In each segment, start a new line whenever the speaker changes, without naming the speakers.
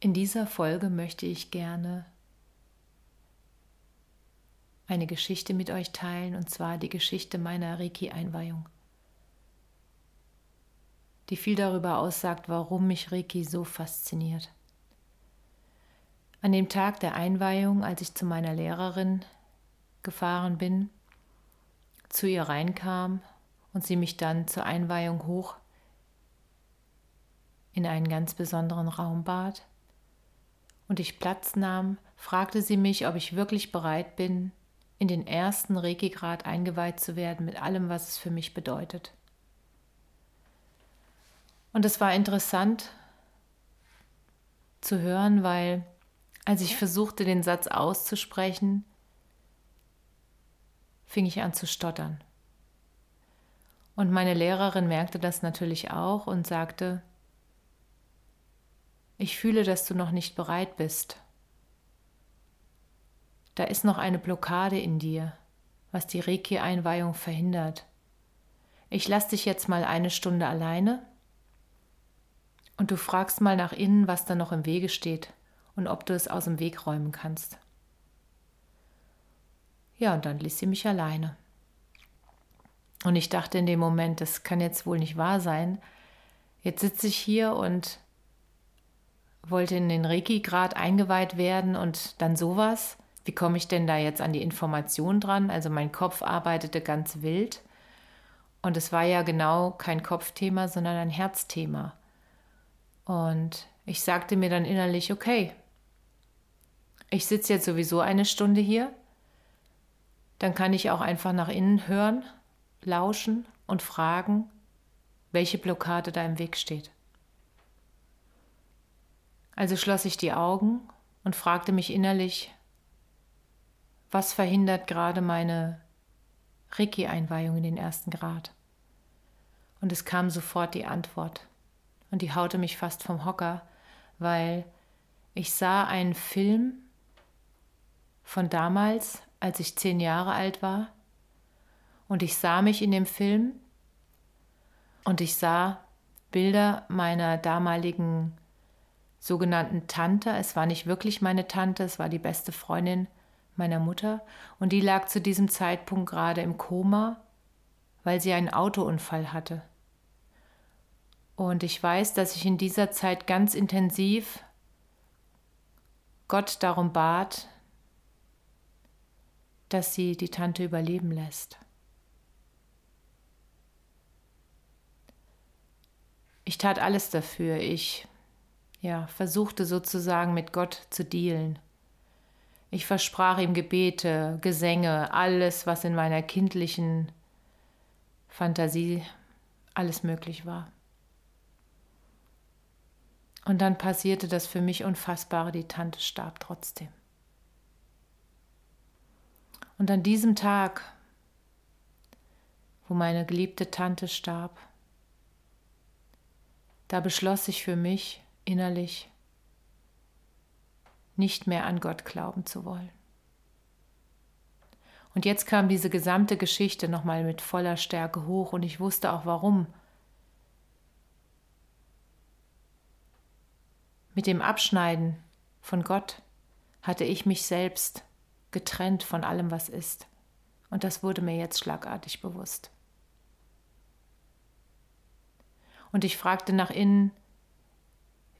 In dieser Folge möchte ich gerne eine Geschichte mit euch teilen, und zwar die Geschichte meiner Reiki-Einweihung, die viel darüber aussagt, warum mich Reiki so fasziniert. An dem Tag der Einweihung, als ich zu meiner Lehrerin gefahren bin, zu ihr reinkam und sie mich dann zur Einweihung hoch in einen ganz besonderen Raum bat und ich Platz nahm, fragte sie mich, ob ich wirklich bereit bin, in den ersten Regigrad eingeweiht zu werden mit allem, was es für mich bedeutet. Und es war interessant zu hören, weil als ich versuchte, den Satz auszusprechen, fing ich an zu stottern. Und meine Lehrerin merkte das natürlich auch und sagte, ich fühle, dass du noch nicht bereit bist. Da ist noch eine Blockade in dir, was die Reiki-Einweihung verhindert. Ich lasse dich jetzt mal eine Stunde alleine und du fragst mal nach innen, was da noch im Wege steht und ob du es aus dem Weg räumen kannst. Ja, und dann ließ sie mich alleine. Und ich dachte in dem Moment, das kann jetzt wohl nicht wahr sein. Jetzt sitze ich hier und wollte in den Reiki-Grad eingeweiht werden und dann sowas. Wie komme ich denn da jetzt an die Information dran? Also mein Kopf arbeitete ganz wild und es war ja genau kein Kopfthema, sondern ein Herzthema. Und ich sagte mir dann innerlich, okay, ich sitze jetzt sowieso eine Stunde hier, dann kann ich auch einfach nach innen hören, lauschen und fragen, welche Blockade da im Weg steht. Also schloss ich die Augen und fragte mich innerlich, was verhindert gerade meine Reiki-Einweihung in den ersten Grad? Und es kam sofort die Antwort. Und die haute mich fast vom Hocker, weil ich sah einen Film von damals, als ich zehn Jahre alt war. Und ich sah mich in dem Film und ich sah Bilder meiner damaligen sogenannten Tante. Es war nicht wirklich meine Tante, es war die beste Freundin meiner Mutter und die lag zu diesem Zeitpunkt gerade im Koma, weil sie einen Autounfall hatte. Und ich weiß, dass ich in dieser Zeit ganz intensiv Gott darum bat, dass sie die Tante überleben lässt. Ich tat alles dafür. Ich ja, versuchte sozusagen mit Gott zu dealen. Ich versprach ihm Gebete, Gesänge, alles, was in meiner kindlichen Fantasie alles möglich war. Und dann passierte das für mich Unfassbare, die Tante starb trotzdem. Und an diesem Tag, wo meine geliebte Tante starb, da beschloss ich für mich, innerlich nicht mehr an Gott glauben zu wollen. Und jetzt kam diese gesamte Geschichte nochmal mit voller Stärke hoch und ich wusste auch warum. Mit dem Abschneiden von Gott hatte ich mich selbst getrennt von allem, was ist. Und das wurde mir jetzt schlagartig bewusst. Und ich fragte nach innen,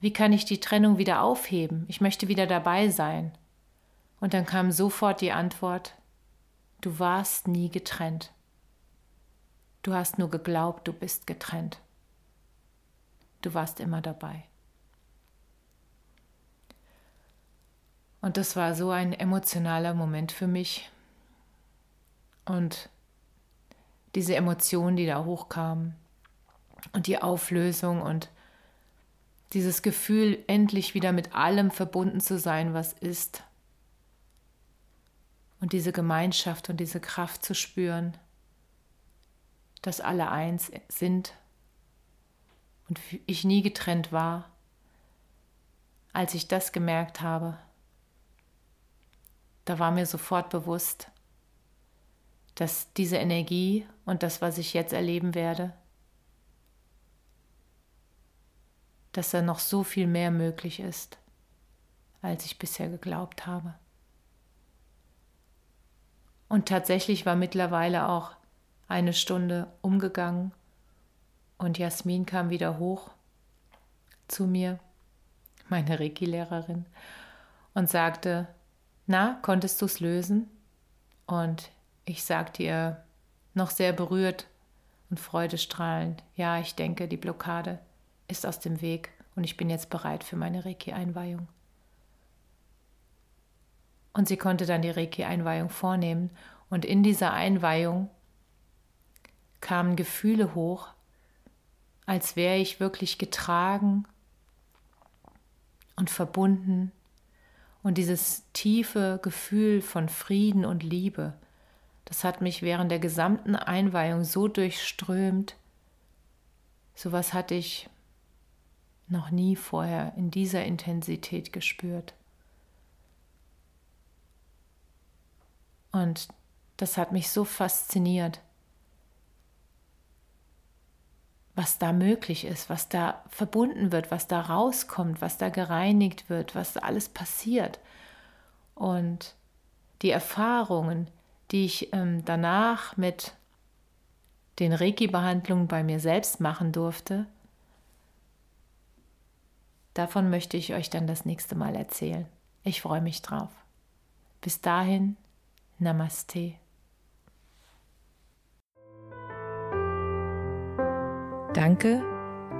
wie kann ich die Trennung wieder aufheben? Ich möchte wieder dabei sein. Und dann kam sofort die Antwort, du warst nie getrennt. Du hast nur geglaubt, du bist getrennt. Du warst immer dabei. Und das war so ein emotionaler Moment für mich. Und diese Emotionen, die da hochkamen und die Auflösung und dieses Gefühl, endlich wieder mit allem verbunden zu sein, was ist. Und diese Gemeinschaft und diese Kraft zu spüren, dass alle eins sind und ich nie getrennt war. Als ich das gemerkt habe, da war mir sofort bewusst, dass diese Energie und das, was ich jetzt erleben werde, dass da noch so viel mehr möglich ist, als ich bisher geglaubt habe. Und tatsächlich war mittlerweile auch eine Stunde umgegangen und Jasmin kam wieder hoch zu mir, meine Reiki-Lehrerin, und sagte, na, konntest du es lösen? Und ich sagte ihr noch sehr berührt und freudestrahlend, ja, ich denke, die Blockade ist aus dem Weg und ich bin jetzt bereit für meine Reiki-Einweihung. Und sie konnte dann die Reiki-Einweihung vornehmen und in dieser Einweihung kamen Gefühle hoch, als wäre ich wirklich getragen und verbunden und dieses tiefe Gefühl von Frieden und Liebe, das hat mich während der gesamten Einweihung so durchströmt. Sowas hatte ich noch nie vorher in dieser Intensität gespürt. Und das hat mich so fasziniert, was da möglich ist, was da verbunden wird, was da rauskommt, was da gereinigt wird, was da alles passiert. Und die Erfahrungen, die ich ähm, danach mit den Reiki-Behandlungen bei mir selbst machen durfte, Davon möchte ich euch dann das nächste Mal erzählen. Ich freue mich drauf. Bis dahin, Namaste.
Danke,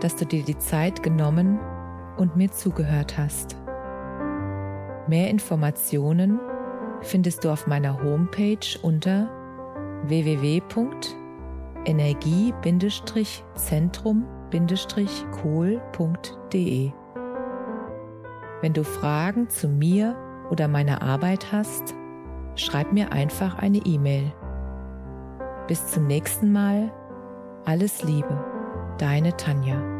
dass du dir die Zeit genommen und mir zugehört hast. Mehr Informationen findest du auf meiner Homepage unter www.energie-zentrum-kohl.de. Wenn du Fragen zu mir oder meiner Arbeit hast, schreib mir einfach eine E-Mail. Bis zum nächsten Mal. Alles Liebe, deine Tanja.